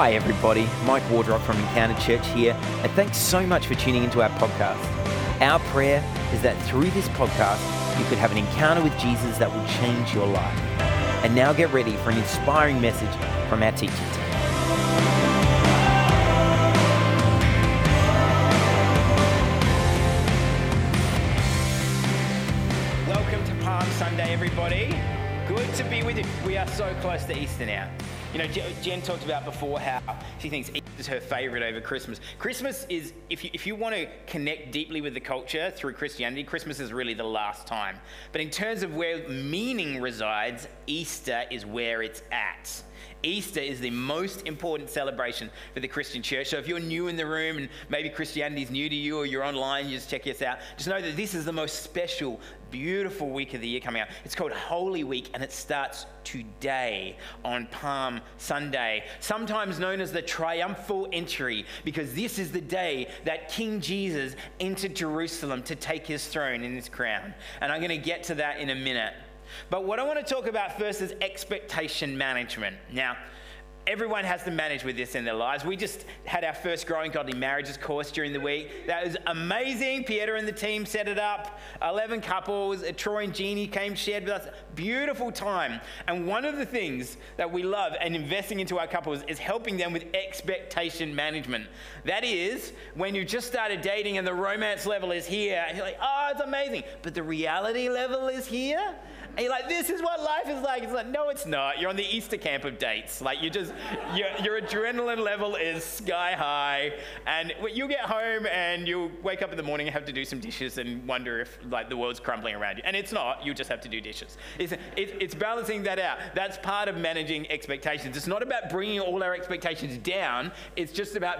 Hi, everybody. Mike Wardrop from Encounter Church here, and thanks so much for tuning into our podcast. Our prayer is that through this podcast, you could have an encounter with Jesus that will change your life. And now get ready for an inspiring message from our teaching team. Welcome to Palm Sunday, everybody. Good to be with you. We are so close to Easter now. You know, Jen talked about before how she thinks Easter is her favorite over Christmas. Christmas is, if you, if you want to connect deeply with the culture through Christianity, Christmas is really the last time. But in terms of where meaning resides, Easter is where it's at. Easter is the most important celebration for the Christian church. So if you're new in the room and maybe Christianity is new to you or you're online, you just check this out. Just know that this is the most special, beautiful week of the year coming out. It's called Holy Week and it starts today on Palm Sunday, sometimes known as the triumphal entry, because this is the day that King Jesus entered Jerusalem to take his throne and his crown. And I'm going to get to that in a minute. But what I want to talk about first is expectation management. Now, everyone has to manage with this in their lives. We just had our first Growing Godly Marriages course during the week. That was amazing. Pieter and the team set it up. 11 couples. Uh, Troy and Jeannie came, shared with us. Beautiful time. And one of the things that we love and investing into our couples is helping them with expectation management. That is, when you just started dating and the romance level is here, and you're like, oh, it's amazing. But the reality level is here and you're like, this is what life is like. It's like, no, it's not. You're on the Easter camp of dates. Like, you just, your, your adrenaline level is sky high. And you get home and you wake up in the morning and have to do some dishes and wonder if, like, the world's crumbling around you. And it's not. You just have to do dishes. It's, it, it's balancing that out. That's part of managing expectations. It's not about bringing all our expectations down, it's just about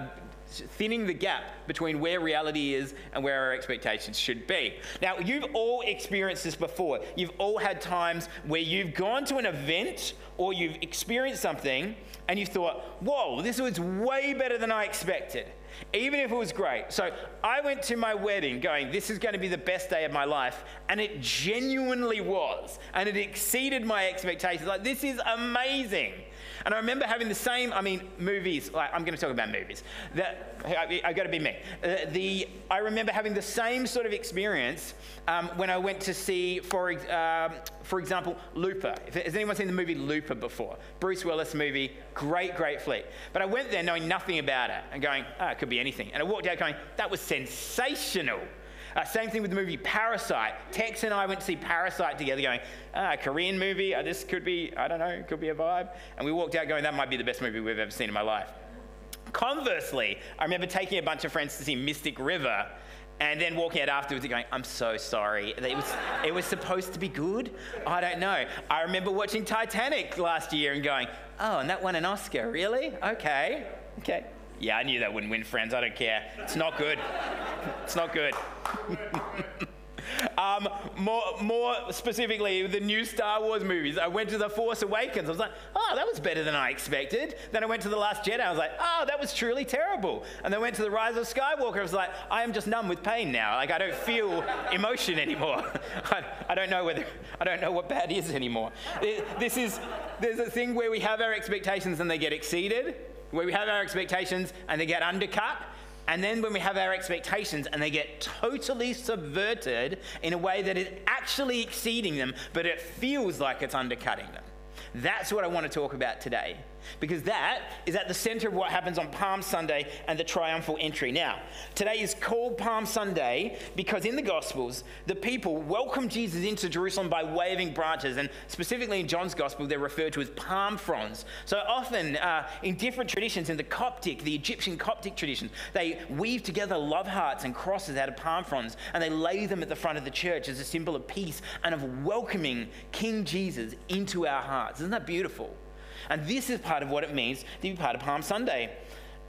thinning the gap between where reality is and where our expectations should be. Now, you've all experienced this before. You've all had times where you've gone to an event or you've experienced something and you thought, whoa, this was way better than I expected, even if it was great. So I went to my wedding going, this is going to be the best day of my life, and it genuinely was, and it exceeded my expectations. Like, this is amazing. And I remember having the same, I mean, movies, like, I'm going to talk about movies. That, I, I got to be me. Uh, the, I remember having the same sort of experience um, when I went to see, for, um, for example, Looper. Has anyone seen the movie Looper before? Bruce Willis movie, great, great flick. But I went there knowing nothing about it and going, oh, it could be anything. And I walked out going, that was sensational. Uh, same thing with the movie Parasite. Tex and I went to see Parasite together, going, ah, Korean movie, uh, this could be, I don't know, could be a vibe. And we walked out going, that might be the best movie we've ever seen in my life. Conversely, I remember taking a bunch of friends to see Mystic River and then walking out afterwards and going, I'm so sorry. It was, it was supposed to be good? I don't know. I remember watching Titanic last year and going, oh, and that won an Oscar, really? Okay, okay. Yeah, I knew that wouldn't win friends. I don't care. It's not good. It's not good. um, more, more specifically, the new Star Wars movies. I went to The Force Awakens. I was like, oh, that was better than I expected. Then I went to The Last Jedi. I was like, oh, that was truly terrible. And then I went to The Rise of Skywalker. I was like, I am just numb with pain now. Like, I don't feel emotion anymore. I, I don't know whether, I don't know what bad is anymore. This is, there's a thing where we have our expectations and they get exceeded where we have our expectations and they get undercut, and then when we have our expectations and they get totally subverted in a way that is actually exceeding them, but it feels like it's undercutting them. That's what I want to talk about today because that is at the center of what happens on Palm Sunday and the triumphal entry. Now, today is called Palm Sunday because in the Gospels, the people welcome Jesus into Jerusalem by waving branches, and specifically in John's Gospel, they're referred to as palm fronds. So often uh, in different traditions, in the Coptic, the Egyptian Coptic tradition, they weave together love hearts and crosses out of palm fronds, and they lay them at the front of the church as a symbol of peace and of welcoming King Jesus into our hearts. Isn't that beautiful? And this is part of what it means to be part of Palm Sunday.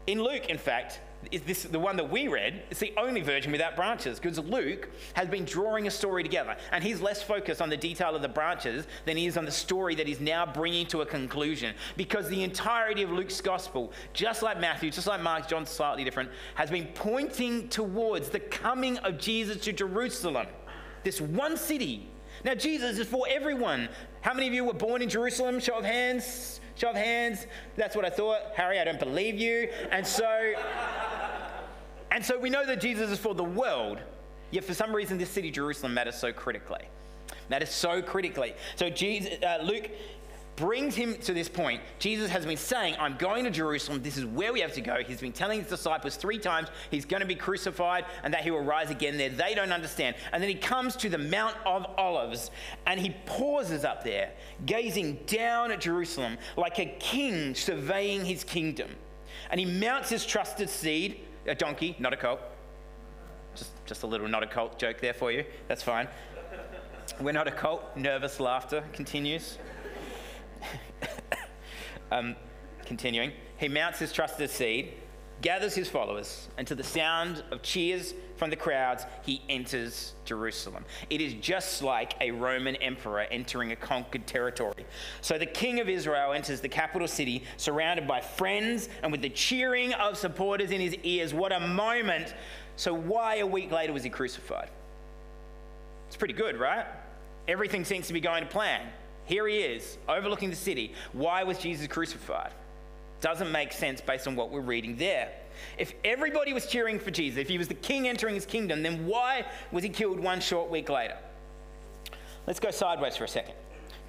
In Luke, in fact, is this the one that we read? It's the only version without branches because Luke has been drawing a story together, and he's less focused on the detail of the branches than he is on the story that he's now bringing to a conclusion. Because the entirety of Luke's gospel, just like Matthew, just like Mark, John's slightly different, has been pointing towards the coming of Jesus to Jerusalem, this one city Now, Jesus is for everyone. How many of you were born in Jerusalem? Show of hands. Show of hands. That's what I thought. Harry, I don't believe you. And so, and so we know that Jesus is for the world. Yet for some reason, this city, Jerusalem, matters so critically. Matters so critically. So Jesus, uh, Luke brings him to this point. Jesus has been saying, I'm going to Jerusalem. This is where we have to go. He's been telling his disciples three times he's going to be crucified and that he will rise again there. They don't understand. And then he comes to the Mount of Olives and he pauses up there, gazing down at Jerusalem like a king surveying his kingdom. And he mounts his trusted steed, a donkey, not a colt. Just, just a little not a cult joke there for you. That's fine. We're not a cult. Nervous laughter continues. um, continuing, he mounts his trusted steed, gathers his followers, and to the sound of cheers from the crowds, he enters Jerusalem. It is just like a Roman emperor entering a conquered territory. So the king of Israel enters the capital city, surrounded by friends and with the cheering of supporters in his ears. What a moment! So, why a week later was he crucified? It's pretty good, right? Everything seems to be going to plan. Here he is, overlooking the city. Why was Jesus crucified? Doesn't make sense based on what we're reading there. If everybody was cheering for Jesus, if he was the king entering his kingdom, then why was he killed one short week later? Let's go sideways for a second.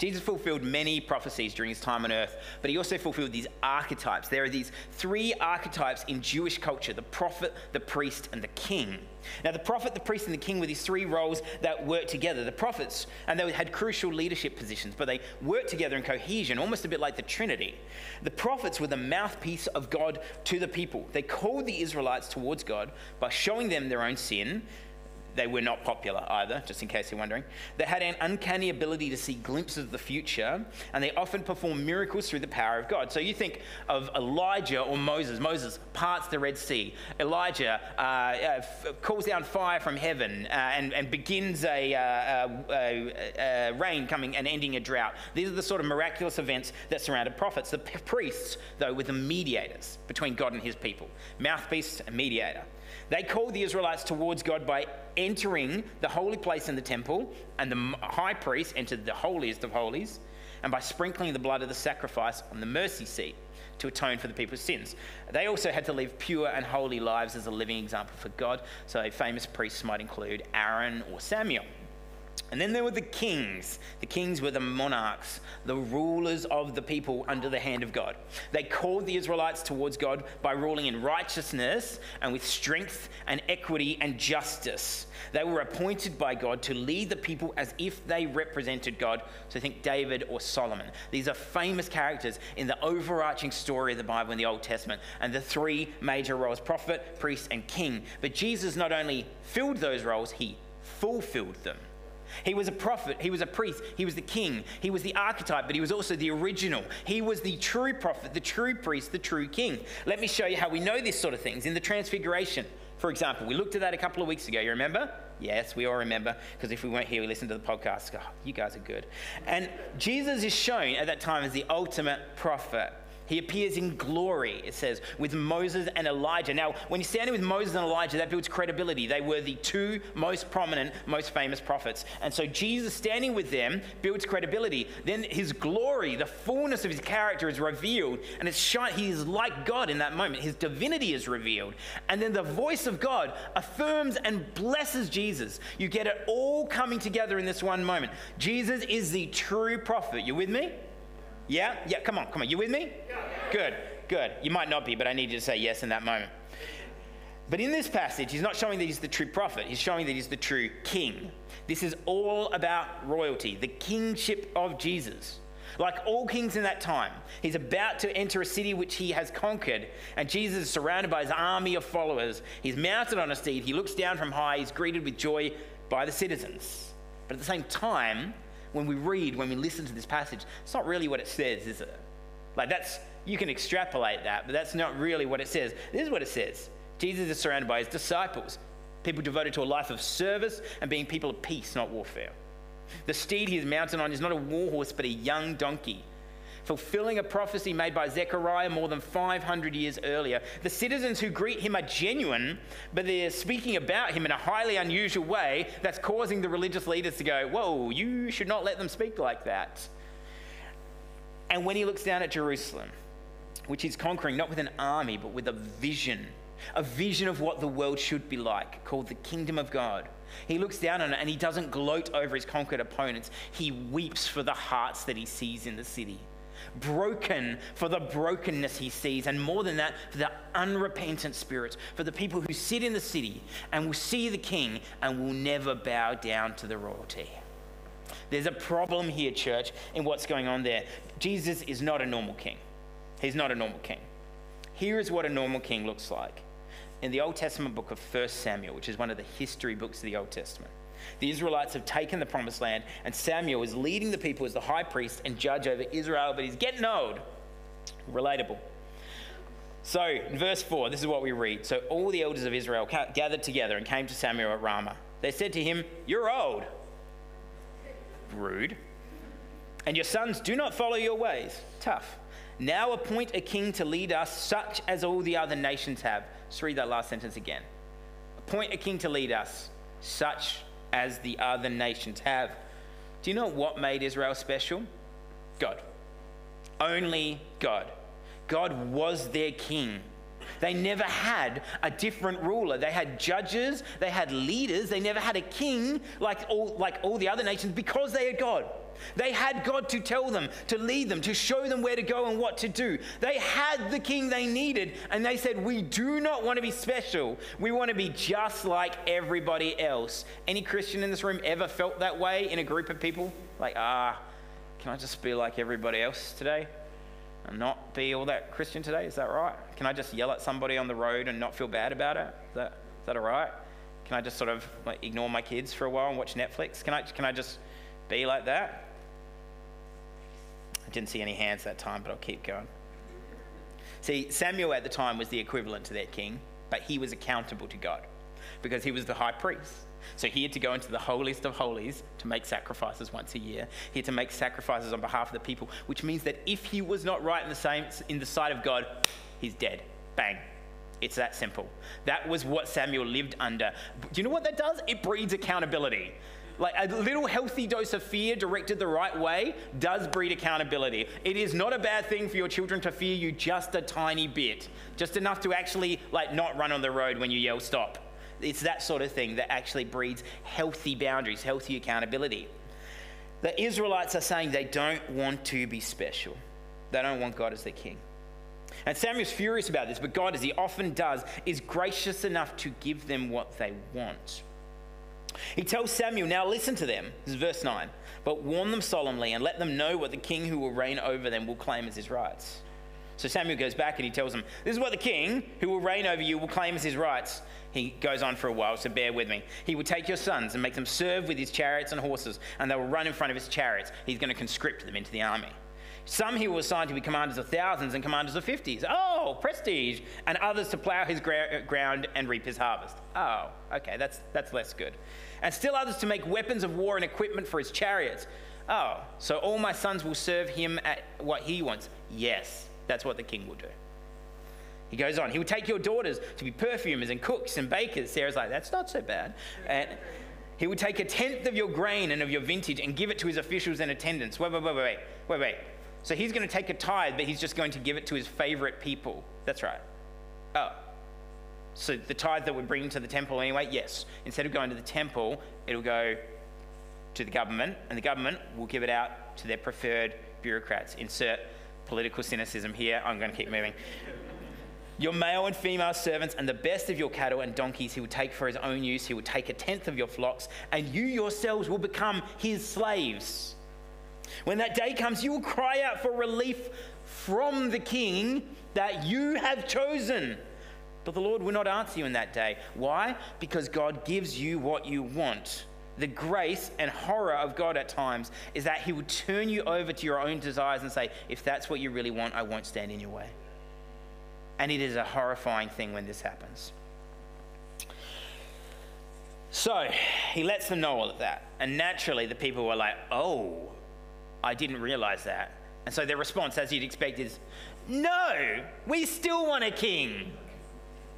Jesus fulfilled many prophecies during his time on earth, but he also fulfilled these archetypes. There are these three archetypes in Jewish culture the prophet, the priest, and the king. Now, the prophet, the priest, and the king were these three roles that worked together. The prophets, and they had crucial leadership positions, but they worked together in cohesion, almost a bit like the Trinity. The prophets were the mouthpiece of God to the people. They called the Israelites towards God by showing them their own sin they were not popular either, just in case you're wondering. They had an uncanny ability to see glimpses of the future, and they often performed miracles through the power of God. So you think of Elijah or Moses. Moses parts the Red Sea. Elijah uh, uh, calls down fire from heaven uh, and, and, begins a, uh, a, rain coming and ending a drought. These are the sort of miraculous events that surrounded prophets. The priests, though, were the mediators between God and his people, mouthpiece and mediator. They called the Israelites towards God by entering the holy place in the temple, and the high priest entered the holiest of holies, and by sprinkling the blood of the sacrifice on the mercy seat to atone for the people's sins. They also had to live pure and holy lives as a living example for God. So, famous priests might include Aaron or Samuel. And then there were the kings. The kings were the monarchs, the rulers of the people under the hand of God. They called the Israelites towards God by ruling in righteousness and with strength and equity and justice. They were appointed by God to lead the people as if they represented God. So think David or Solomon. These are famous characters in the overarching story of the Bible in the Old Testament and the three major roles prophet, priest, and king. But Jesus not only filled those roles, he fulfilled them. He was a prophet, he was a priest, he was the king, he was the archetype, but he was also the original. He was the true prophet, the true priest, the true king. Let me show you how we know this sort of things in the Transfiguration. For example, we looked at that a couple of weeks ago. You remember? Yes, we all remember, because if we weren't here, we listened to the podcast. Oh, you guys are good. And Jesus is shown at that time as the ultimate prophet. He appears in glory, it says, with Moses and Elijah. Now, when you're standing with Moses and Elijah, that builds credibility. They were the two most prominent, most famous prophets. And so Jesus standing with them builds credibility. Then his glory, the fullness of his character is revealed, and it's shine, he is like God in that moment. His divinity is revealed. And then the voice of God affirms and blesses Jesus. You get it all coming together in this one moment. Jesus is the true prophet. You with me? Yeah? Yeah, come on, come on. You with me? Good, good. You might not be, but I need you to say yes in that moment. But in this passage, he's not showing that he's the true prophet, he's showing that he's the true king. This is all about royalty, the kingship of Jesus. Like all kings in that time, he's about to enter a city which he has conquered, and Jesus is surrounded by his army of followers. He's mounted on a steed, he looks down from high, he's greeted with joy by the citizens. But at the same time, when we read, when we listen to this passage, it's not really what it says, is it? Like that's, you can extrapolate that, but that's not really what it says. This is what it says Jesus is surrounded by his disciples, people devoted to a life of service and being people of peace, not warfare. The steed he is mounted on is not a war horse, but a young donkey. Fulfilling a prophecy made by Zechariah more than 500 years earlier. The citizens who greet him are genuine, but they're speaking about him in a highly unusual way that's causing the religious leaders to go, Whoa, you should not let them speak like that. And when he looks down at Jerusalem, which he's conquering not with an army, but with a vision, a vision of what the world should be like, called the kingdom of God. He looks down on it and he doesn't gloat over his conquered opponents. He weeps for the hearts that he sees in the city. Broken for the brokenness he sees, and more than that, for the unrepentant spirits, for the people who sit in the city and will see the king and will never bow down to the royalty. There's a problem here, church, in what's going on there. Jesus is not a normal king. He's not a normal king. Here is what a normal king looks like. In the Old Testament book of 1 Samuel, which is one of the history books of the Old Testament, the Israelites have taken the promised land, and Samuel is leading the people as the high priest and judge over Israel, but he's getting old. Relatable. So, in verse 4, this is what we read. So, all the elders of Israel gathered together and came to Samuel at Ramah. They said to him, You're old. Rude. And your sons do not follow your ways. Tough. Now appoint a king to lead us, such as all the other nations have. Let's read that last sentence again. Appoint a king to lead us, such as the other nations have. Do you know what made Israel special? God. Only God. God was their king. They never had a different ruler. They had judges, they had leaders, they never had a king like all, like all the other nations because they had God. They had God to tell them, to lead them, to show them where to go and what to do. They had the king they needed, and they said, We do not want to be special. We want to be just like everybody else. Any Christian in this room ever felt that way in a group of people? Like, ah, can I just be like everybody else today? And not be all that Christian today? Is that right? Can I just yell at somebody on the road and not feel bad about it? Is that, is that all right? Can I just sort of like ignore my kids for a while and watch Netflix? Can I, can I just be like that? I didn't see any hands that time, but I'll keep going. See, Samuel at the time was the equivalent to their king, but he was accountable to God because he was the high priest. So he had to go into the holiest of holies to make sacrifices once a year. He had to make sacrifices on behalf of the people, which means that if he was not right in the same in the sight of God, he's dead. Bang. It's that simple. That was what Samuel lived under. Do you know what that does? It breeds accountability. Like a little healthy dose of fear directed the right way does breed accountability. It is not a bad thing for your children to fear you just a tiny bit, just enough to actually like not run on the road when you yell stop. It's that sort of thing that actually breeds healthy boundaries, healthy accountability. The Israelites are saying they don't want to be special. They don't want God as their king. And Samuel's furious about this, but God, as he often does, is gracious enough to give them what they want. He tells Samuel, Now listen to them. This is verse 9. But warn them solemnly and let them know what the king who will reign over them will claim as his rights. So Samuel goes back and he tells them, This is what the king who will reign over you will claim as his rights. He goes on for a while, so bear with me. He will take your sons and make them serve with his chariots and horses, and they will run in front of his chariots. He's going to conscript them into the army. Some he will assign to be commanders of thousands and commanders of fifties. Oh, prestige. And others to plow his gra- ground and reap his harvest. Oh, okay, that's, that's less good. And still others to make weapons of war and equipment for his chariots. Oh, so all my sons will serve him at what he wants. Yes, that's what the king will do. He goes on, he will take your daughters to be perfumers and cooks and bakers. Sarah's like, that's not so bad. And he will take a tenth of your grain and of your vintage and give it to his officials and attendants. Wait, wait, wait, wait, wait, wait. So he's going to take a tithe, but he's just going to give it to his favorite people. That's right. Oh. So the tithe that would bring to the temple anyway, yes. Instead of going to the temple, it'll go to the government, and the government will give it out to their preferred bureaucrats. Insert political cynicism here. I'm going to keep moving. Your male and female servants and the best of your cattle and donkeys he will take for his own use. He will take a tenth of your flocks, and you yourselves will become his slaves. When that day comes, you will cry out for relief from the king that you have chosen. But the Lord will not answer you in that day. Why? Because God gives you what you want. The grace and horror of God at times is that He will turn you over to your own desires and say, if that's what you really want, I won't stand in your way. And it is a horrifying thing when this happens. So he lets them know all of that. And naturally, the people were like, oh, I didn't realize that. And so their response, as you'd expect, is no, we still want a king.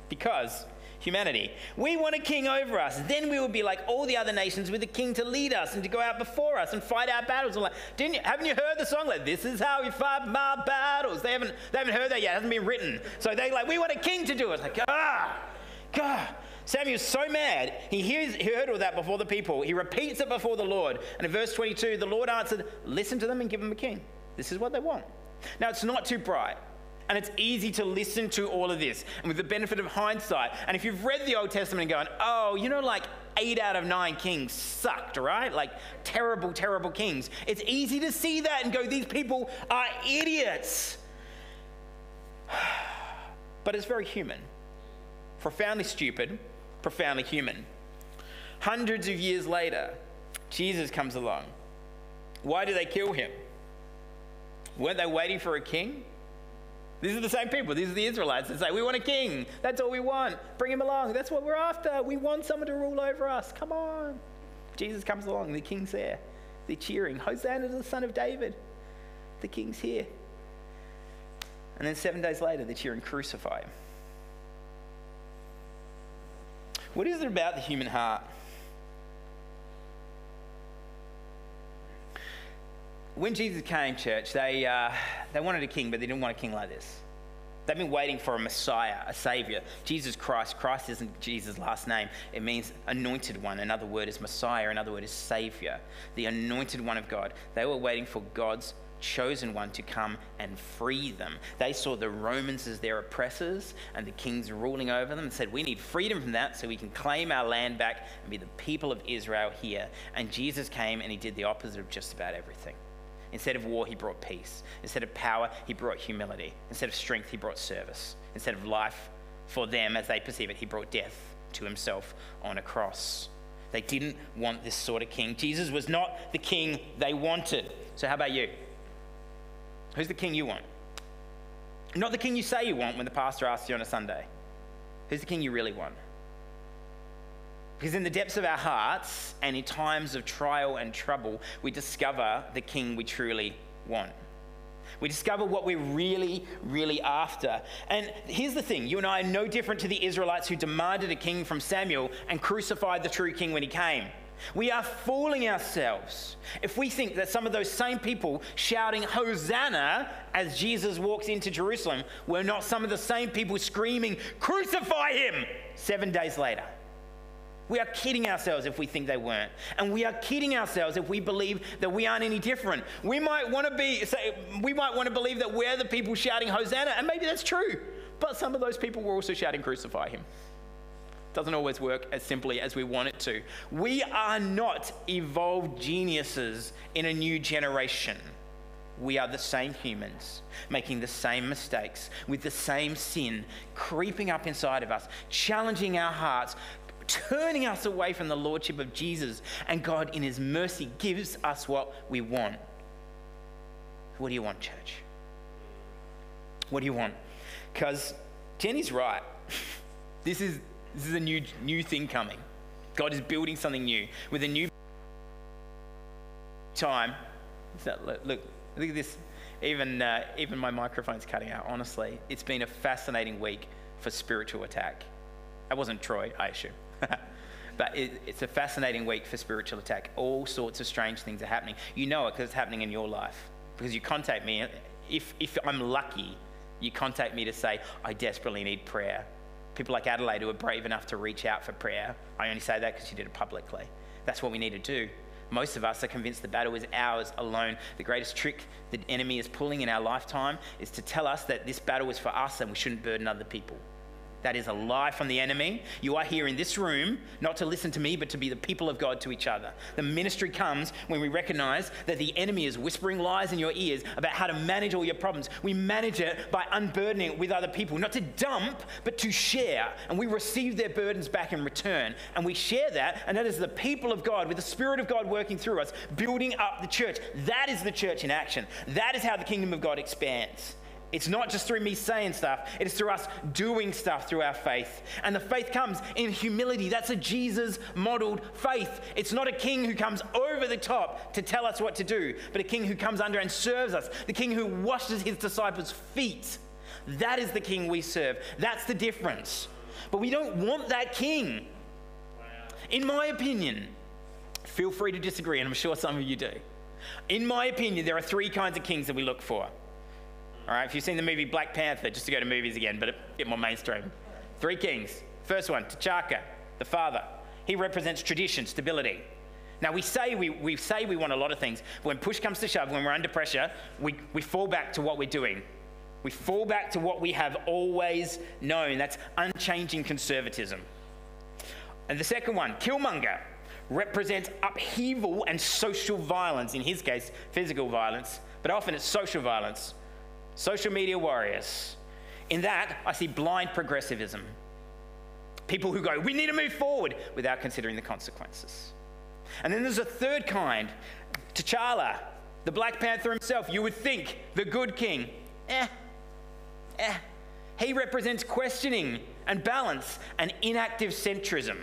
Because humanity. We want a king over us. Then we would be like all the other nations with a king to lead us and to go out before us and fight our battles. And like, didn't you, haven't you heard the song? Like, this is how we fight my battles. They haven't, they haven't heard that yet. It hasn't been written. So they like, we want a king to do it. Like, ah, God. Samuel's so mad. He, hears, he heard all that before the people. He repeats it before the Lord. And in verse 22, the Lord answered, Listen to them and give them a king. This is what they want. Now, it's not too bright. And it's easy to listen to all of this. And with the benefit of hindsight, and if you've read the Old Testament and going, oh, you know, like eight out of nine kings sucked, right? Like terrible, terrible kings. It's easy to see that and go, these people are idiots. But it's very human. Profoundly stupid, profoundly human. Hundreds of years later, Jesus comes along. Why do they kill him? Weren't they waiting for a king? These are the same people. These are the Israelites that say, We want a king. That's all we want. Bring him along. That's what we're after. We want someone to rule over us. Come on. Jesus comes along. The king's there. They're cheering, Hosanna to the Son of David. The king's here. And then seven days later, they're cheering, Crucify him. What is it about the human heart? when Jesus came, church, they, uh, they wanted a king, but they didn't want a king like this. They've been waiting for a Messiah, a Savior. Jesus Christ. Christ isn't Jesus' last name. It means anointed one. Another word is Messiah. Another word is Savior. The anointed one of God. They were waiting for God's chosen one to come and free them. They saw the Romans as their oppressors and the kings ruling over them and said, We need freedom from that so we can claim our land back and be the people of Israel here. And Jesus came and he did the opposite of just about everything. Instead of war, he brought peace. Instead of power, he brought humility. Instead of strength, he brought service. Instead of life for them as they perceive it, he brought death to himself on a cross. They didn't want this sort of king. Jesus was not the king they wanted. So, how about you? Who's the king you want? Not the king you say you want when the pastor asks you on a Sunday. Who's the king you really want? Because in the depths of our hearts and in times of trial and trouble, we discover the king we truly want. We discover what we're really, really after. And here's the thing you and I are no different to the Israelites who demanded a king from Samuel and crucified the true king when he came. We are fooling ourselves if we think that some of those same people shouting Hosanna as Jesus walks into Jerusalem were not some of the same people screaming, Crucify him, seven days later. We are kidding ourselves if we think they weren't. And we are kidding ourselves if we believe that we aren't any different. We might want to be say, we might want to believe that we're the people shouting Hosanna, and maybe that's true. But some of those people were also shouting crucify him. Doesn't always work as simply as we want it to. We are not evolved geniuses in a new generation. We are the same humans, making the same mistakes, with the same sin creeping up inside of us, challenging our hearts, turning us away from the lordship of Jesus. And God, in His mercy, gives us what we want. What do you want, church? What do you want? Because Jenny's right. this is this is a new new thing coming. God is building something new with a new time. That, look, look, at this. Even uh, even my microphone's cutting out. Honestly, it's been a fascinating week for spiritual attack. That wasn't Troy, I assume. but it, it's a fascinating week for spiritual attack. All sorts of strange things are happening. You know it because it's happening in your life. Because you contact me. If, if I'm lucky, you contact me to say, I desperately need prayer. People like Adelaide who are brave enough to reach out for prayer. I only say that because she did it publicly. That's what we need to do. Most of us are convinced the battle is ours alone. The greatest trick the enemy is pulling in our lifetime is to tell us that this battle is for us and we shouldn't burden other people. That is a lie from the enemy. You are here in this room not to listen to me, but to be the people of God to each other. The ministry comes when we recognize that the enemy is whispering lies in your ears about how to manage all your problems. We manage it by unburdening it with other people, not to dump, but to share. And we receive their burdens back in return. And we share that, and that is the people of God with the Spirit of God working through us, building up the church. That is the church in action. That is how the kingdom of God expands. It's not just through me saying stuff, it is through us doing stuff through our faith. And the faith comes in humility. That's a Jesus modeled faith. It's not a king who comes over the top to tell us what to do, but a king who comes under and serves us, the king who washes his disciples' feet. That is the king we serve. That's the difference. But we don't want that king. In my opinion, feel free to disagree, and I'm sure some of you do. In my opinion, there are three kinds of kings that we look for. All right, if you've seen the movie Black Panther, just to go to movies again, but a bit more mainstream. Three kings. First one, T'Chaka, the father. He represents tradition, stability. Now, we say we, we say we want a lot of things. But When push comes to shove, when we're under pressure, we, we fall back to what we're doing. We fall back to what we have always known. That's unchanging conservatism. And the second one, Killmonger, represents upheaval and social violence. In his case, physical violence, but often it's social violence. Social media warriors. In that, I see blind progressivism. People who go, we need to move forward without considering the consequences. And then there's a third kind, T'Challa, the Black Panther himself. You would think the good king. Eh, eh. He represents questioning and balance and inactive centrism.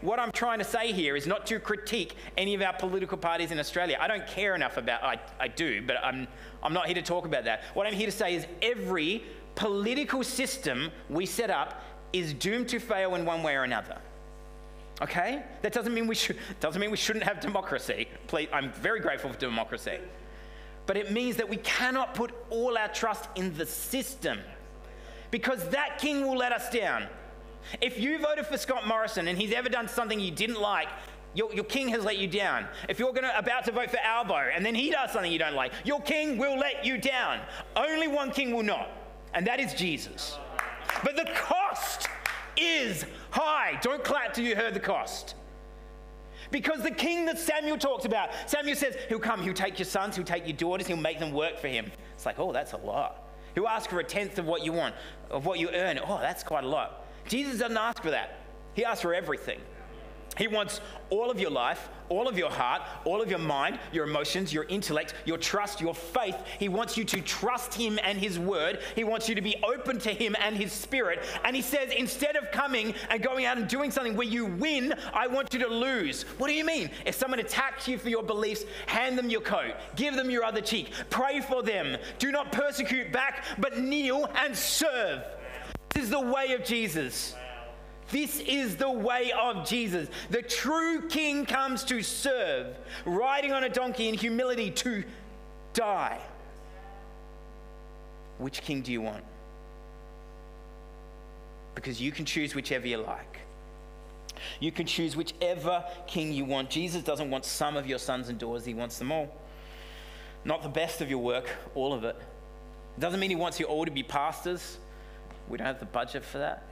What I'm trying to say here is not to critique any of our political parties in Australia. I don't care enough about, I, I do, but I'm, I'm not here to talk about that. What I'm here to say is every political system we set up is doomed to fail in one way or another. Okay? That doesn't mean we should doesn't mean we shouldn't have democracy. Please, I'm very grateful for democracy. But it means that we cannot put all our trust in the system. Because that king will let us down. If you voted for Scott Morrison and he's ever done something you didn't like, your, your king has let you down. If you're gonna, about to vote for Albo and then he does something you don't like, your king will let you down. Only one king will not, and that is Jesus. But the cost is high. Don't clap till you heard the cost. Because the king that Samuel talks about, Samuel says, He'll come, he'll take your sons, he'll take your daughters, he'll make them work for him. It's like, oh, that's a lot. He'll ask for a tenth of what you want, of what you earn. Oh, that's quite a lot. Jesus doesn't ask for that, he asks for everything. He wants all of your life, all of your heart, all of your mind, your emotions, your intellect, your trust, your faith. He wants you to trust Him and His Word. He wants you to be open to Him and His Spirit. And He says, instead of coming and going out and doing something where you win, I want you to lose. What do you mean? If someone attacks you for your beliefs, hand them your coat, give them your other cheek, pray for them. Do not persecute back, but kneel and serve. This is the way of Jesus. This is the way of Jesus. The true king comes to serve, riding on a donkey in humility to die. Which king do you want? Because you can choose whichever you like. You can choose whichever king you want. Jesus doesn't want some of your sons and daughters, he wants them all. Not the best of your work, all of it. It doesn't mean he wants you all to be pastors. We don't have the budget for that.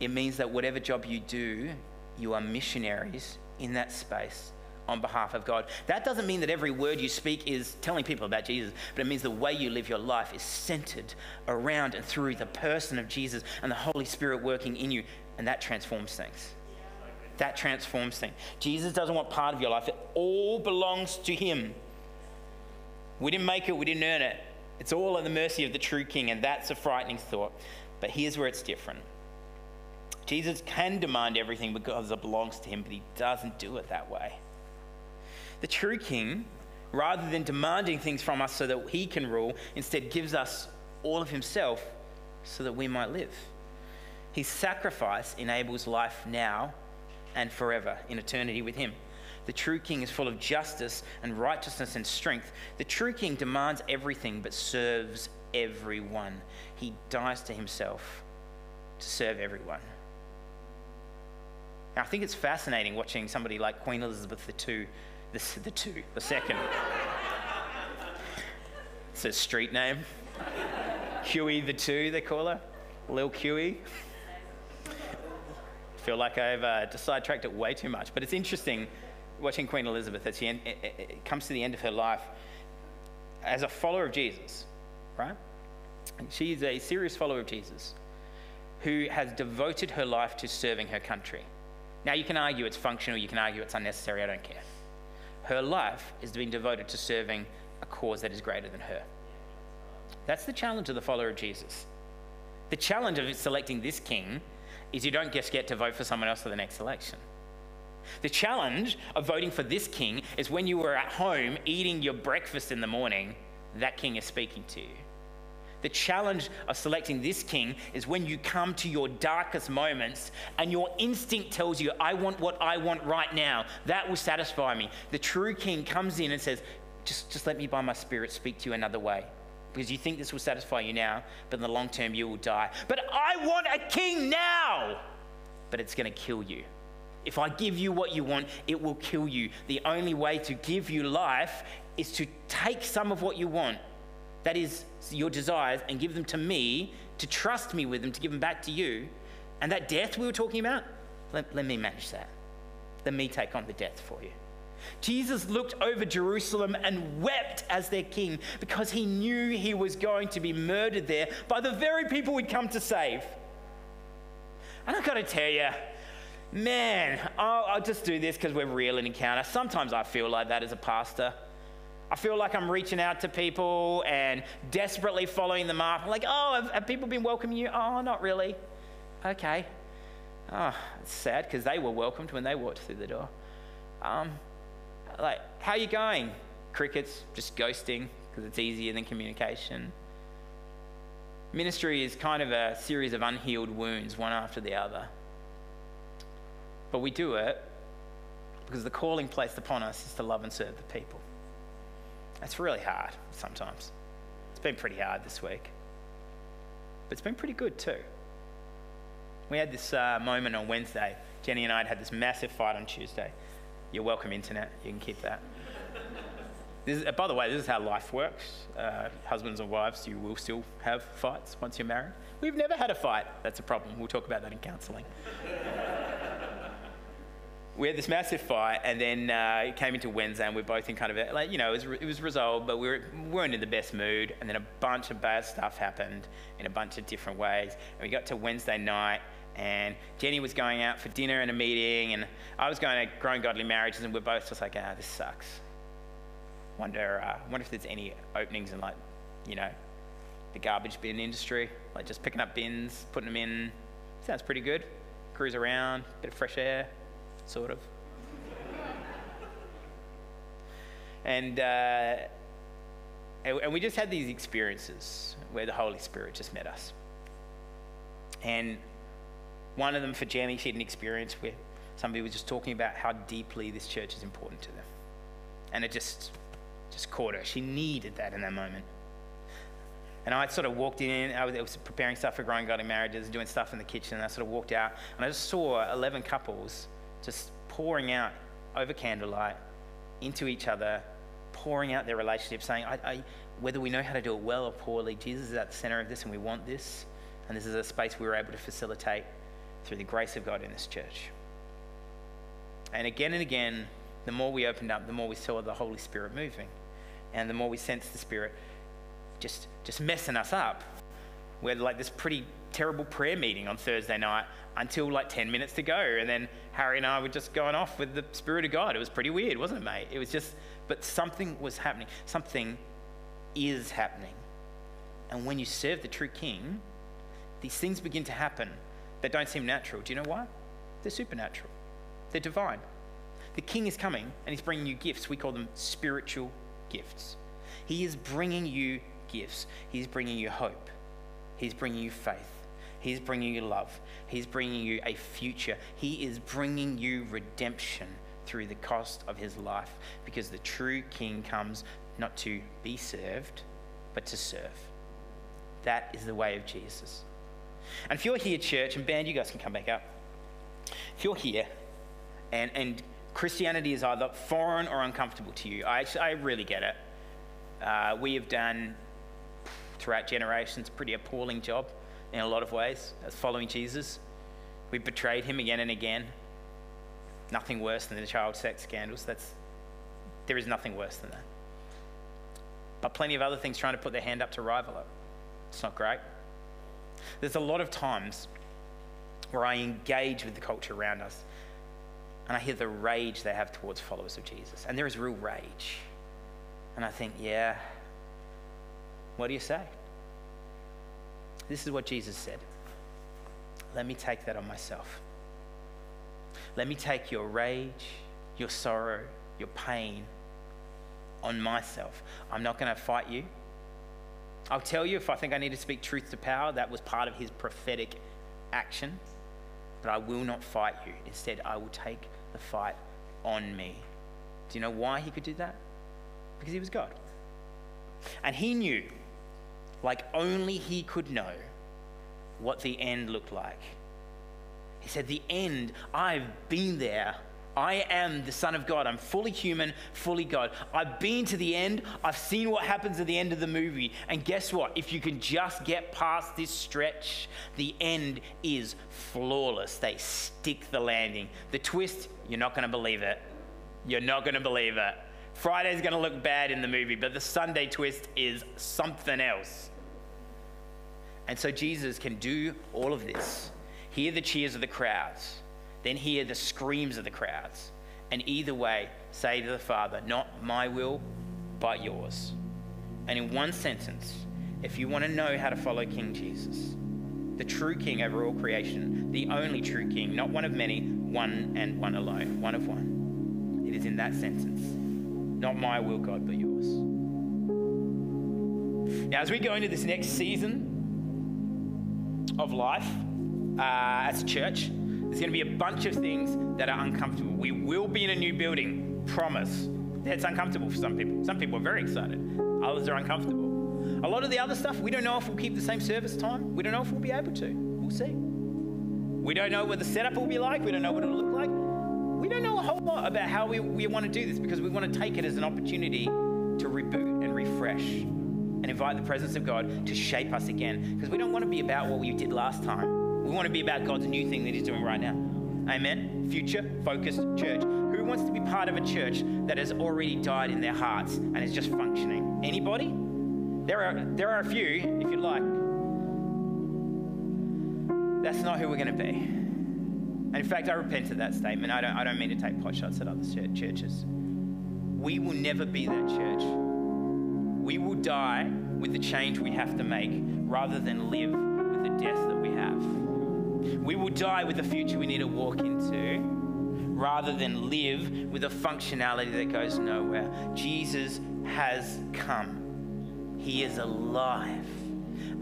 it means that whatever job you do, you are missionaries in that space on behalf of God. That doesn't mean that every word you speak is telling people about Jesus, but it means the way you live your life is centered around and through the person of Jesus and the Holy Spirit working in you, and that transforms things. That transforms things. Jesus doesn't want part of your life, it all belongs to Him. We didn't make it, we didn't earn it. It's all at the mercy of the true King, and that's a frightening thought. But here's where it's different. Jesus can demand everything because it belongs to him, but he doesn't do it that way. The true king, rather than demanding things from us so that he can rule, instead gives us all of himself so that we might live. His sacrifice enables life now and forever in eternity with him. The true king is full of justice and righteousness and strength. The true king demands everything but serves everyone. He dies to himself to serve everyone. Now, I think it's fascinating watching somebody like Queen Elizabeth II, the, the two, the second. it's a street name. Huey the two, they call her. Lil Huey. feel like I've uh, sidetracked it way too much, but it's interesting watching Queen Elizabeth as she end, it, it comes to the end of her life as a follower of Jesus, right? She's a serious follower of Jesus who has devoted her life to serving her country. Now, you can argue it's functional, you can argue it's unnecessary, I don't care. Her life is being devoted to serving a cause that is greater than her. That's the challenge of the follower of Jesus. The challenge of selecting this king is you don't just get to vote for someone else for the next election. The challenge of voting for this king is when you were at home eating your breakfast in the morning, that king is speaking to you. The challenge of selecting this king is when you come to your darkest moments and your instinct tells you, I want what I want right now. That will satisfy me. The true king comes in and says, just, just let me by my spirit speak to you another way. Because you think this will satisfy you now, but in the long term you will die. But I want a king now! But it's going to kill you. If I give you what you want, it will kill you. The only way to give you life is to take some of what you want that is your desires, and give them to me, to trust me with them, to give them back to you. And that death we were talking about, let, let me manage that. Let me take on the death for you. Jesus looked over Jerusalem and wept as their king because he knew he was going to be murdered there by the very people he'd come to save. And I've got to tell you, man, I'll, I'll just do this because we're real in encounter. Sometimes I feel like that as a pastor. I feel like I'm reaching out to people and desperately following them up. I'm like, oh, have, have people been welcoming you? Oh, not really. Okay. Oh, it's sad because they were welcomed when they walked through the door. Um, like, how you going? Crickets, just ghosting because it's easier than communication. Ministry is kind of a series of unhealed wounds, one after the other. But we do it because the calling placed upon us is to love and serve the people. It's really hard sometimes. It's been pretty hard this week. But it's been pretty good too. We had this uh, moment on Wednesday. Jenny and I had had this massive fight on Tuesday. You're welcome, internet. You can keep that. Is, uh, by the way, this is how life works. Uh, husbands and wives, you will still have fights once you're married. We've never had a fight. That's a problem. We'll talk about that in counselling we had this massive fight, and then uh, it came into Wednesday, and we are both in kind of a, like you know it was, it was resolved, but we, were, weren't in the best mood, and then a bunch of bad stuff happened in a bunch of different ways, and we got to Wednesday night, and Jenny was going out for dinner and a meeting, and I was going to Growing Godly Marriages, and we're both just like, ah, this sucks. Wonder, uh, wonder if there's any openings in like, you know, the garbage bin industry, like just picking up bins, putting them in. Sounds pretty good. Cruise around, bit of fresh air sort of. and, uh, and we just had these experiences where the Holy Spirit just met us. And one of them for Jamie, she had an experience where somebody was just talking about how deeply this church is important to them. And it just, just caught her. She needed that in that moment. And I sort of walked in, I was, I was preparing stuff for Growing Godly Marriages, doing stuff in the kitchen, and I sort of walked out, and I just saw 11 couples just pouring out over candlelight into each other, pouring out their relationship, saying, I, I, whether we know how to do it well or poorly, Jesus is at the center of this and we want this. And this is a space we were able to facilitate through the grace of God in this church. And again and again, the more we opened up, the more we saw the Holy Spirit moving. And the more we sensed the Spirit just, just messing us up. We had like this pretty terrible prayer meeting on Thursday night until like 10 minutes to go. And then Harry and I were just going off with the Spirit of God. It was pretty weird, wasn't it, mate? It was just, but something was happening. Something is happening. And when you serve the true King, these things begin to happen that don't seem natural. Do you know why? They're supernatural, they're divine. The King is coming and he's bringing you gifts. We call them spiritual gifts. He is bringing you gifts, he's bringing you hope, he's bringing you faith. He's bringing you love. He's bringing you a future. He is bringing you redemption through the cost of his life because the true king comes not to be served, but to serve. That is the way of Jesus. And if you're here, church, and band, you guys can come back up. If you're here and, and Christianity is either foreign or uncomfortable to you, I, I really get it. Uh, we have done, throughout generations, a pretty appalling job in a lot of ways as following Jesus. We betrayed him again and again. Nothing worse than the child sex scandals. That's, there is nothing worse than that. But plenty of other things trying to put their hand up to rival it. It's not great. There's a lot of times where I engage with the culture around us and I hear the rage they have towards followers of Jesus. And there is real rage. And I think, yeah, what do you say? This is what Jesus said. Let me take that on myself. Let me take your rage, your sorrow, your pain on myself. I'm not going to fight you. I'll tell you if I think I need to speak truth to power, that was part of his prophetic action. But I will not fight you. Instead, I will take the fight on me. Do you know why he could do that? Because he was God. And he knew, like only he could know, what the end looked like. He said, The end, I've been there. I am the Son of God. I'm fully human, fully God. I've been to the end. I've seen what happens at the end of the movie. And guess what? If you can just get past this stretch, the end is flawless. They stick the landing. The twist, you're not going to believe it. You're not going to believe it. Friday's going to look bad in the movie, but the Sunday twist is something else. And so Jesus can do all of this. Hear the cheers of the crowds, then hear the screams of the crowds. And either way, say to the Father, Not my will, but yours. And in one sentence, if you want to know how to follow King Jesus, the true King over all creation, the only true King, not one of many, one and one alone, one of one. It is in that sentence. Not my will, God, but yours. Now, as we go into this next season, of life uh, as a church, there's going to be a bunch of things that are uncomfortable. We will be in a new building, promise. That's uncomfortable for some people. Some people are very excited, others are uncomfortable. A lot of the other stuff, we don't know if we'll keep the same service time. We don't know if we'll be able to. We'll see. We don't know what the setup will be like. We don't know what it'll look. We don't know a whole lot about how we, we want to do this because we want to take it as an opportunity to reboot and refresh and invite the presence of God to shape us again. Because we don't want to be about what we did last time. We want to be about God's new thing that He's doing right now. Amen. Future focused church. Who wants to be part of a church that has already died in their hearts and is just functioning? Anybody? There are, there are a few, if you'd like. That's not who we're going to be. And in fact, I repent of that statement. I don't, I don't mean to take pot shots at other churches. We will never be that church we will die with the change we have to make rather than live with the death that we have. We will die with the future we need to walk into rather than live with a functionality that goes nowhere. Jesus has come, He is alive.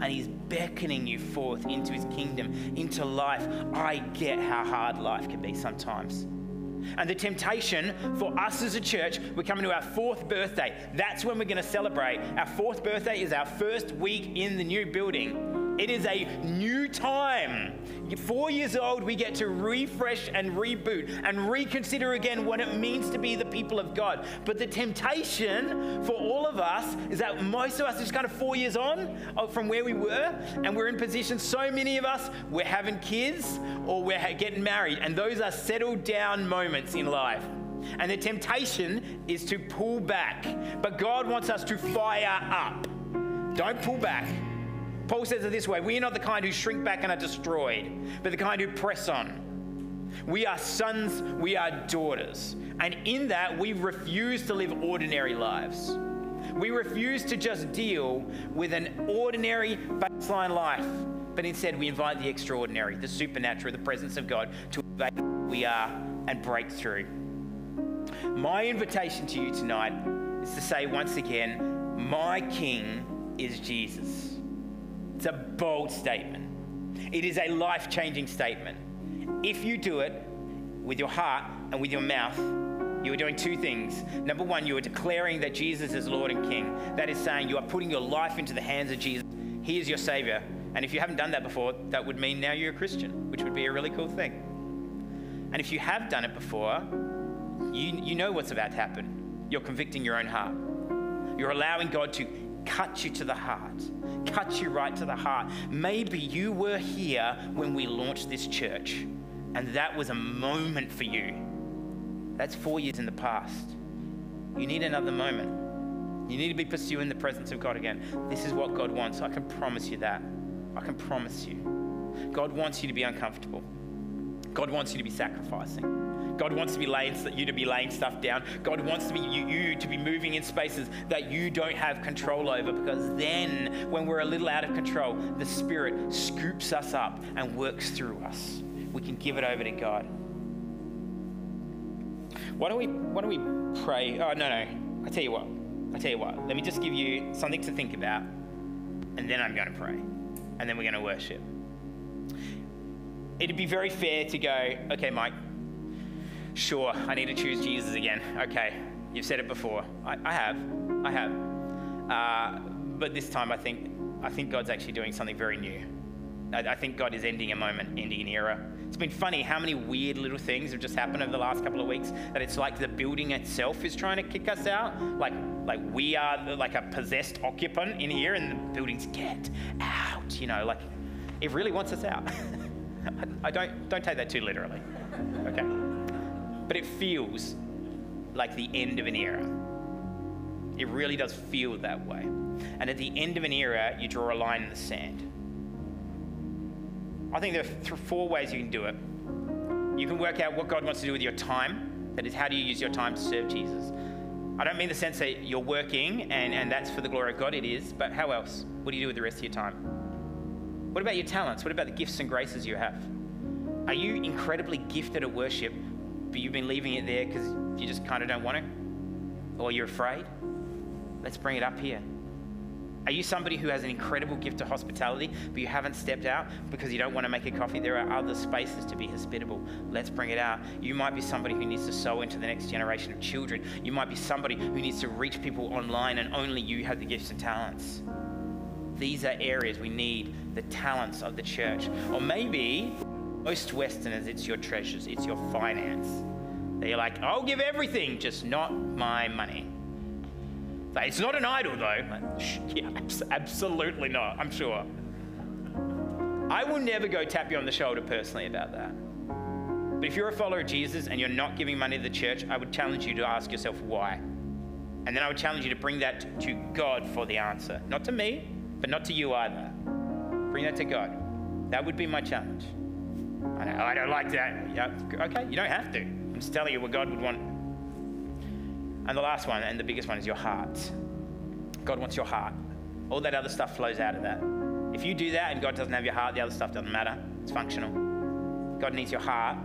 And he's beckoning you forth into his kingdom, into life. I get how hard life can be sometimes. And the temptation for us as a church, we're coming to our fourth birthday. That's when we're going to celebrate. Our fourth birthday is our first week in the new building. It is a new time. Four years old, we get to refresh and reboot and reconsider again what it means to be the people of God. But the temptation for all of us is that most of us are just kind of four years on uh, from where we were, and we're in positions, so many of us, we're having kids or we're getting married, and those are settled down moments in life. And the temptation is to pull back. But God wants us to fire up. Don't pull back. Paul says it this way We are not the kind who shrink back and are destroyed, but the kind who press on. We are sons, we are daughters. And in that, we refuse to live ordinary lives. We refuse to just deal with an ordinary baseline life, but instead we invite the extraordinary, the supernatural, the presence of God to invade who we are and break through. My invitation to you tonight is to say once again, My King is Jesus. It's a bold statement. It is a life changing statement. If you do it with your heart and with your mouth, you are doing two things. Number one, you are declaring that Jesus is Lord and King. That is saying you are putting your life into the hands of Jesus. He is your Savior. And if you haven't done that before, that would mean now you're a Christian, which would be a really cool thing. And if you have done it before, you, you know what's about to happen. You're convicting your own heart. You're allowing God to cut you to the heart, cut you right to the heart. Maybe you were here when we launched this church, and that was a moment for you. That's four years in the past. You need another moment. You need to be pursuing the presence of God again. This is what God wants. I can promise you that. I can promise you. God wants you to be uncomfortable. God wants you to be sacrificing. God wants to be laying you to be laying stuff down. God wants to be you, you to be moving in spaces that you don't have control over because then when we're a little out of control, the Spirit scoops us up and works through us. We can give it over to God. Why don't we why don't we pray? Oh no no. I tell you what. I tell you what. Let me just give you something to think about and then I'm going to pray. And then we're going to worship. It'd be very fair to go, okay, Mike, sure, I need to choose Jesus again. Okay, you've said it before. I, I have. I have. Uh, but this time I think, I think God's actually doing something very new. I, I think God is ending a moment, ending an era. It's been funny how many weird little things have just happened over the last couple of weeks that it's like the building itself is trying to kick us out. Like, like we are like a possessed occupant in here and the building's get out, you know, like it really wants us out. I don't, don't take that too literally, okay? But it feels like the end of an era. It really does feel that way. And at the end of an era, you draw a line in the sand. I think there are four ways you can do it. You can work out what God wants to do with your time. That is, how do you use your time to serve Jesus? I don't mean the sense that you're working and, and that's for the glory of God, it is, but how else? What do you do with the rest of your time? What about your talents? What about the gifts and graces you have? Are you incredibly gifted at worship, but you've been leaving it there because you just kind of don't want to? Or you're afraid? Let's bring it up here. Are you somebody who has an incredible gift of hospitality, but you haven't stepped out because you don't want to make a coffee? There are other spaces to be hospitable. Let's bring it out. You might be somebody who needs to sow into the next generation of children. You might be somebody who needs to reach people online, and only you have the gifts and talents. These are areas we need the talents of the church. Or maybe most Westerners, it's your treasures, it's your finance. They're like, I'll give everything, just not my money. It's not an idol, though. Yeah, absolutely not, I'm sure. I will never go tap you on the shoulder personally about that. But if you're a follower of Jesus and you're not giving money to the church, I would challenge you to ask yourself why. And then I would challenge you to bring that to God for the answer. Not to me, but not to you either. Bring that to God. That would be my challenge. I, don't like that. Yeah, okay, you don't have to. I'm just telling you what God would want and the last one, and the biggest one, is your heart. God wants your heart. All that other stuff flows out of that. If you do that and God doesn't have your heart, the other stuff doesn't matter. It's functional. God needs your heart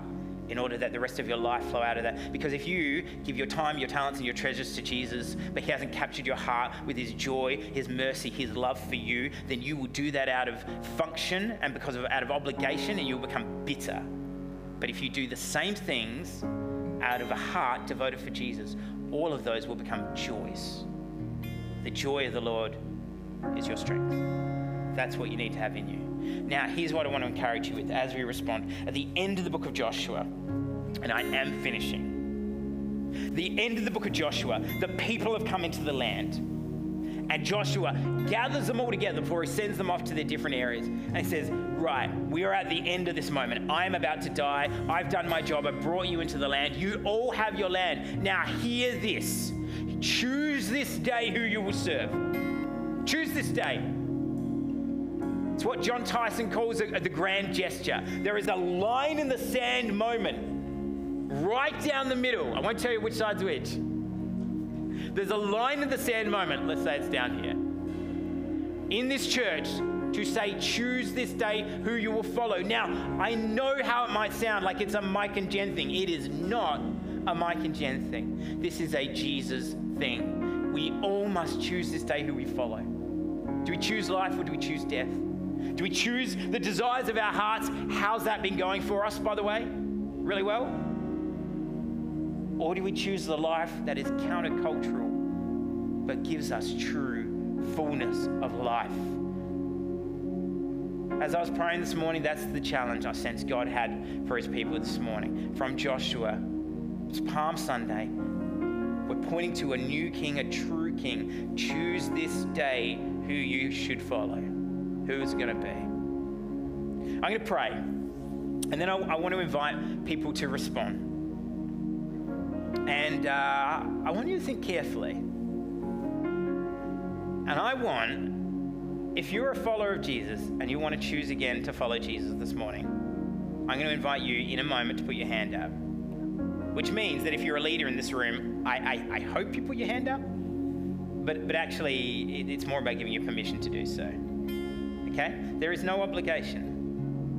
in order that the rest of your life flow out of that. Because if you give your time, your talents, and your treasures to Jesus, but He hasn't captured your heart with His joy, His mercy, His love for you, then you will do that out of function and because of out of obligation, and you'll become bitter. But if you do the same things out of a heart devoted for Jesus, all of those will become joys. The joy of the Lord is your strength. That's what you need to have in you. Now, here's what I want to encourage you with as we respond. At the end of the book of Joshua, and I am finishing, the end of the book of Joshua, the people have come into the land. And Joshua gathers them all together before he sends them off to their different areas. And he says, Right, we are at the end of this moment. I am about to die. I've done my job. I brought you into the land. You all have your land. Now, hear this choose this day who you will serve. Choose this day. It's what Jon Tyson calls the grand gesture. There is a line in the sand moment right down the middle. I won't tell you which side's which there's a line in the sand moment, let's say it's down here, in this church to say, choose this day who you will follow. Now, I know how it might sound like it's a Mike and Jen thing. It is not a Mike and Jen thing. This is a Jesus thing. We all must choose this day who we follow. Do we choose life or do we choose death? Do we choose the desires of our hearts? How's that been going for us, by the way? Really well? Or do we choose the life that is countercultural but gives us true fullness of life? As I was praying this morning, that's the challenge I sense God had for his people this morning. From Joshua, it's Palm Sunday. We're pointing to a new king, a true king. Choose this day who you should follow. Who is it going to be? I'm going to pray. And then I, I want to invite people to respond. And uh, I want you to think carefully. And I want, if you're a follower of Jesus and you want to choose again to follow Jesus this morning, I'm going to invite you in a moment to put your hand up. which means that if you're a leader in this room, I, I, I hope you put your hand up, but, but actually, it, it's more about giving you permission to do so. Okay? There is no obligation.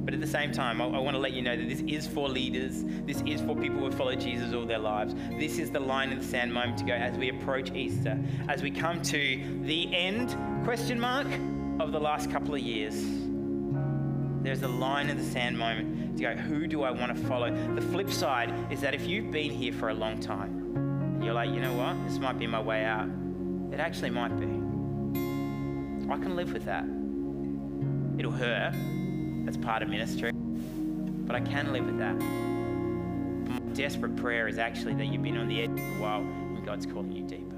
But at the same time, I, I, want to let you know that this is for leaders. This is for people who have followed Jesus all their lives. This is the line in the sand moment to go as we approach Easter, as we come to the end, question mark, of the last couple of years. There's a line in the sand moment to go, who do I want to follow? The flip side is that if you've been here for a long time, and you're like, you know what, this might be my way out, it actually might be. I can live with that. It'll hurt. That's part of ministry. But I can live with that. My desperate prayer is actually that you've been on the edge for a while and God's calling you deeper.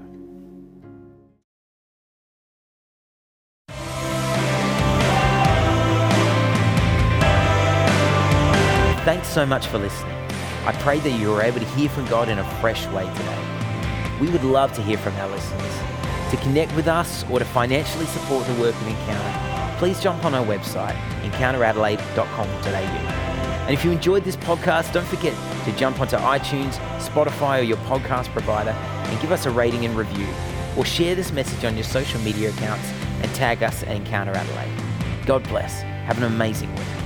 Thanks so much for listening. I pray that you were able to hear from God in a fresh way today. We would love to hear from our listeners. To connect with us or to financially support the work of Encounter, please jump on our website, encounteradelaide.com.au. And if you enjoyed this podcast, don't forget to jump onto iTunes, Spotify, or your podcast provider and give us a rating and review. Or share this message on your social media accounts and tag us at Encounter Adelaide. God bless. Have an amazing week.